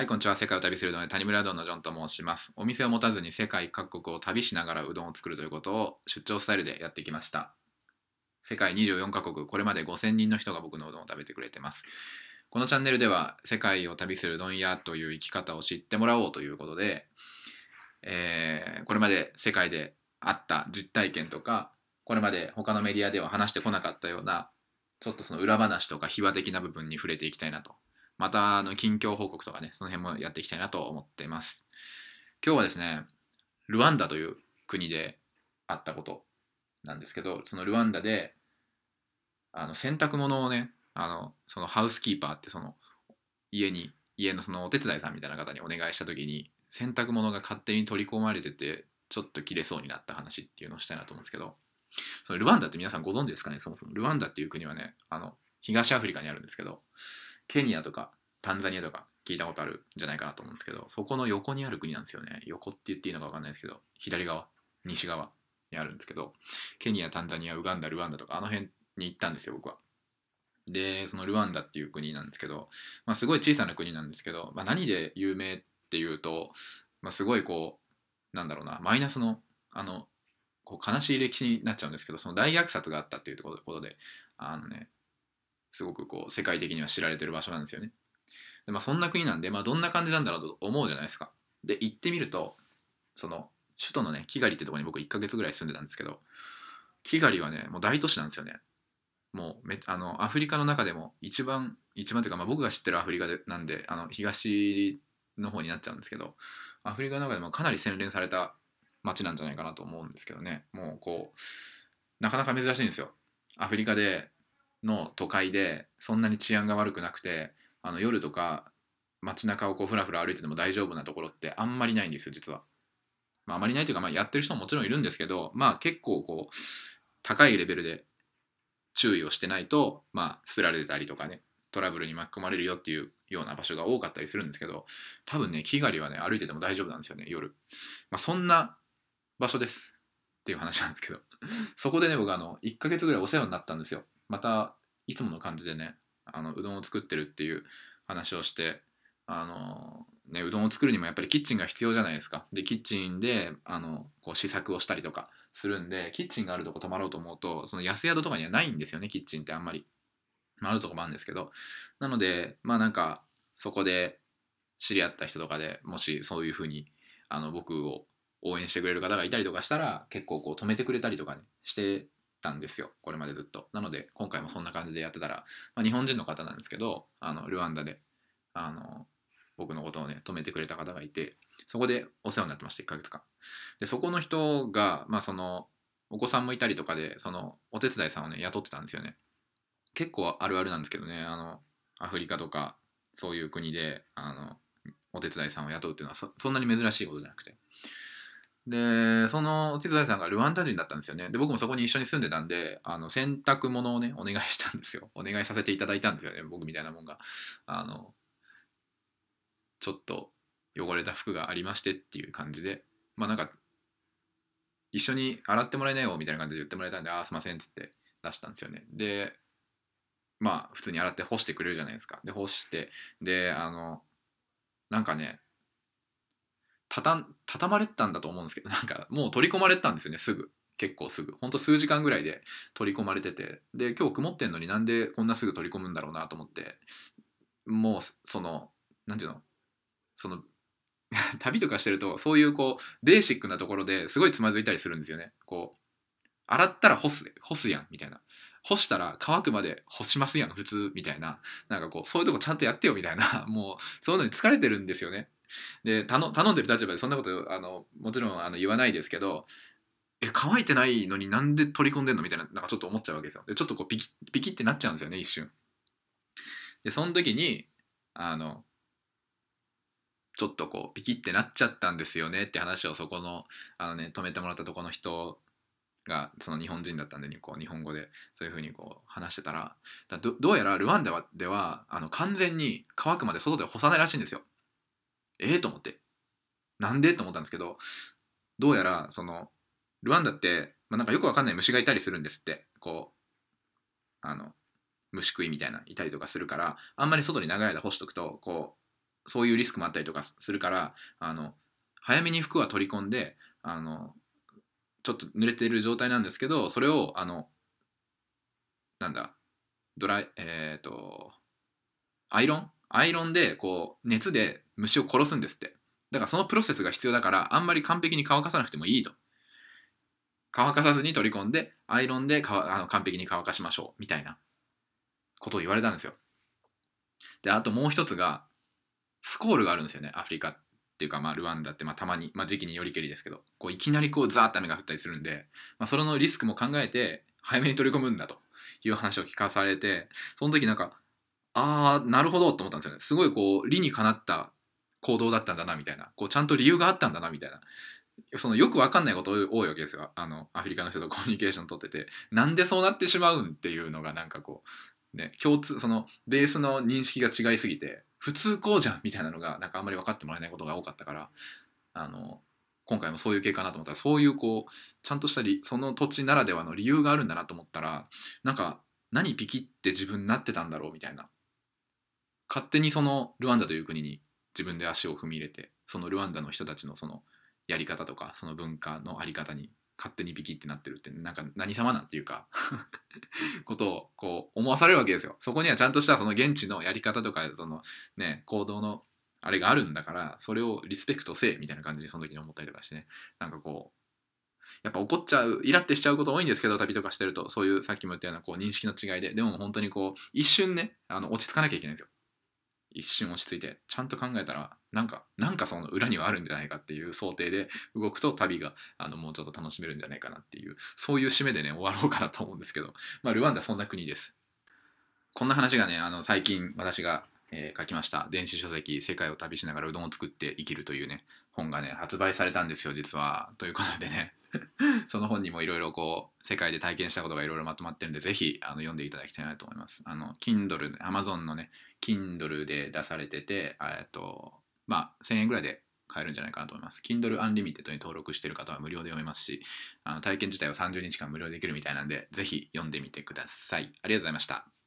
はい、こんにちは。世界を旅するので谷村うどんのジョンと申します。お店を持たずに世界各国を旅しながらうどんを作るということを出張スタイルでやってきました。世界24カ国、これまで5000人の人が僕のうどんを食べてくれてます。このチャンネルでは世界を旅するうどん屋という生き方を知ってもらおうということで、えーこれまで世界であった実体験とか、これまで他のメディアでは話してこなかったような、ちょっとその裏話とか秘話的な部分に触れていきたいなとまたあの近況報告とかね、その辺もやっていきたいなと思っています。今日はですね、ルワンダという国であったことなんですけど、そのルワンダであの洗濯物をね、あのそのハウスキーパーってその家に家のそのお手伝いさんみたいな方にお願いした時に洗濯物が勝手に取り込まれててちょっと切れそうになった話っていうのをしたいなと思うんですけどそのルワンダって皆さんご存知ですかね？そもそもルワンダっていう国はねあの東アフリカにあるんですけどケニアとかタンザニアとか聞いたことあるんじゃないかなと思うんですけどそこの横にある国なんですよね。横って言っていいのか分かんないですけど左側西側にあるんですけどケニアタンザニアウガンダルワンダとかあの辺に行ったんですよ僕は。でそのルワンダっていう国なんですけど、まあ、すごい小さな国なんですけど、まあ、何で有名っていうと、まあ、すごいこうなんだろうなマイナスのあのこう悲しい歴史になっちゃうんですけどその大虐殺があったっていうところであのねすごくこう世界的には知られてる場所なんですよね。で、まあ、そんな国なんで、まあ、どんな感じなんだろうと思うじゃないですか。で行ってみるとその首都のねキガリってとこに僕1ヶ月ぐらい住んでたんですけどキガリはねもう大都市なんですよね。もうめあのアフリカの中でも一番一番というか、まあ、僕が知ってるアフリカでなんであの東の方になっちゃうんですけどアフリカの中でもかなり洗練された街なんじゃないかなと思うんですけどね。もうこうなかなか珍しいんですよ。アフリカでの都会でそんなに治安が悪くなくてあの夜とか街中をこうふらふら歩いてても大丈夫なところってあんまりないんですよ実は、まあ、あまりないというか、まあ、やってる人ももちろんいるんですけどまあ結構こう高いレベルで注意をしてないとまあ捨てられてたりとかねトラブルに巻き込まれるよっていうような場所が多かったりするんですけど多分ねキガリはね歩いてても大丈夫なんですよね夜、まあ、そんな場所ですっていう話なんですけど。そこでね僕あの1ヶ月ぐらいお世話になったんですよ。またいつもの感じでねあのうどんを作ってるっていう話をしてあのねうどんを作るにもやっぱりキッチンが必要じゃないですか。でキッチンであのこう試作をしたりとかするんでキッチンがあるとこ泊まろうと思うとその安宿とかにはないんですよねキッチンってあんまり、まあ、あるとこもあるんですけど。なのでまあなんかそこで知り合った人とかでもしそういうふうにあの僕を応援してくれる方がいたりとかしたら結構こう止めてくれたりとかねしてたんですよこれまでずっと。なので今回もそんな感じでやってたら、まあ、日本人の方なんですけどあのルワンダであの僕のことをね止めてくれた方がいてそこでお世話になってました1ヶ月間。でそこの人がまあそのお子さんもいたりとかでそのお手伝いさんをね雇ってたんですよね。結構あるあるなんですけどねあのアフリカとかそういう国であのお手伝いさんを雇うっていうのはそそんなに珍しいことじゃなくて。でそのお手伝いさんがルワンダ人だったんですよね。で僕もそこに一緒に住んでたんであの洗濯物をねお願いしたんですよ。お願いさせていただいたんですよね僕みたいなもんが。あのちょっと汚れた服がありましてっていう感じで。まあなんか一緒に洗ってもらえないよみたいな感じで言ってもらえたんでああすいませんっつって出したんですよね。でまあ普通に洗って干してくれるじゃないですか。で干してであのなんかねたたん畳まれてたんだと思うんですけど なんかもう取り込まれてたんですよねすぐ。結構すぐ。ほんと数時間ぐらいで取り込まれてて。で今日曇ってんのになんでこんなすぐ取り込むんだろうなと思って。もうその何ていうの？その 旅とかしてるとそういうこうベーシックなところですごいつまずいたりするんですよね。こう洗ったら干す干すやんみたいな。干したら乾くまで干しますやん普通みたいな。なんかこうそういうとこちゃんとやってよみたいな。もうそういうのに疲れてるんですよね。で頼頼んでる立場でそんなことあのもちろんあの言わないですけどえ乾いてないのになんで取り込んでんのみたいななんかちょっと思っちゃうわけですよでちょっとこうピキピキってなっちゃうんですよね一瞬でその時にあのちょっとこうピキってなっちゃったんですよねって話をそこのあの、ね、止めてもらったとこの人がその日本人だったんでこう日本語でそういうふうにこう話してたらだどどうやらルワンダではあの完全に乾くまで外で干さないらしいんですよ。ええー、と思って。なんで？と思ったんですけどどうやらそのルワンダって、まあ、なんかよくわかんない虫がいたりするんですって。こうあの虫食いみたいないたりとかするからあんまり外に長い間干しとくとこうそういうリスクもあったりとかするからあの早めに服は取り込んであのちょっと濡れてる状態なんですけどそれをあのなんだドライえっ、とアイロンアイロンでこう熱で虫を殺すんですって。だからそのプロセスが必要だからあんまり完璧に乾かさなくてもいいと。乾かさずに取り込んでアイロンであの完璧に乾かしましょうみたいなことを言われたんですよ。であともう一つがスコールがあるんですよねアフリカっていうか、まあ、ルワンダって、まあ、たまに、まあ、時期によりけりですけど。こういきなりこうザーッと雨が降ったりするんで、まあ、それのリスクも考えて早めに取り込むんだという話を聞かされてその時なんかああなるほどと思ったんですよね。すごいこう理にかなった行動だったんだなみたいな。こうちゃんと理由があったんだなみたいな。そのよく分かんないこと多いわけですよ。あのアフリカの人とコミュニケーション取ってて。なんでそうなってしまうんっていうのがなんかこうね共通そのベースの認識が違いすぎて普通こうじゃんみたいなのがなんかあんまり分かってもらえないことが多かったから。あの今回もそういう系かなと思ったらそういうこうちゃんとしたりその土地ならではの理由があるんだなと思ったらなんか何ピキって自分になってたんだろうみたいな。勝手にそのルワンダという国に自分で足を踏み入れてそのルワンダの人たちのそのやり方とかその文化のあり方に勝手にビキってなってるってなんか何様なんていうか ことをこう思わされるわけですよ。そこにはちゃんとしたその現地のやり方とかそのね行動のあれがあるんだからそれをリスペクトせえみたいな感じでその時に思ったりとかしてねなんかこうやっぱ怒っちゃうイラってしちゃうこと多いんですけど旅とかしてるとそういうさっきも言ったようなこう認識の違いででも本当にこう一瞬ねあの落ち着かなきゃいけないんですよ。一瞬落ち着いてちゃんと考えたらなんかなんかその裏にはあるんじゃないかっていう想定で動くと旅があのもうちょっと楽しめるんじゃないかなっていうそういう締めでね終わろうかなと思うんですけど、まあ、ルワンダそんな国ですこんな話がねあの最近私が、えー、書きました電子書籍「世界を旅しながらうどんを作って生きる」というね本がね発売されたんですよ実はということでね その本にもいろいろこう世界で体験したことがいろいろまとまってるんでぜひあの読んでいただきたいなと思います。あの Kindle、Amazon のね Kindle で出されててえっとまあ1000円ぐらいで買えるんじゃないかなと思います。Kindle Unlimited に登録してる方は無料で読めますしあの体験自体は30日間無料でできるみたいなんでぜひ読んでみてください。ありがとうございました。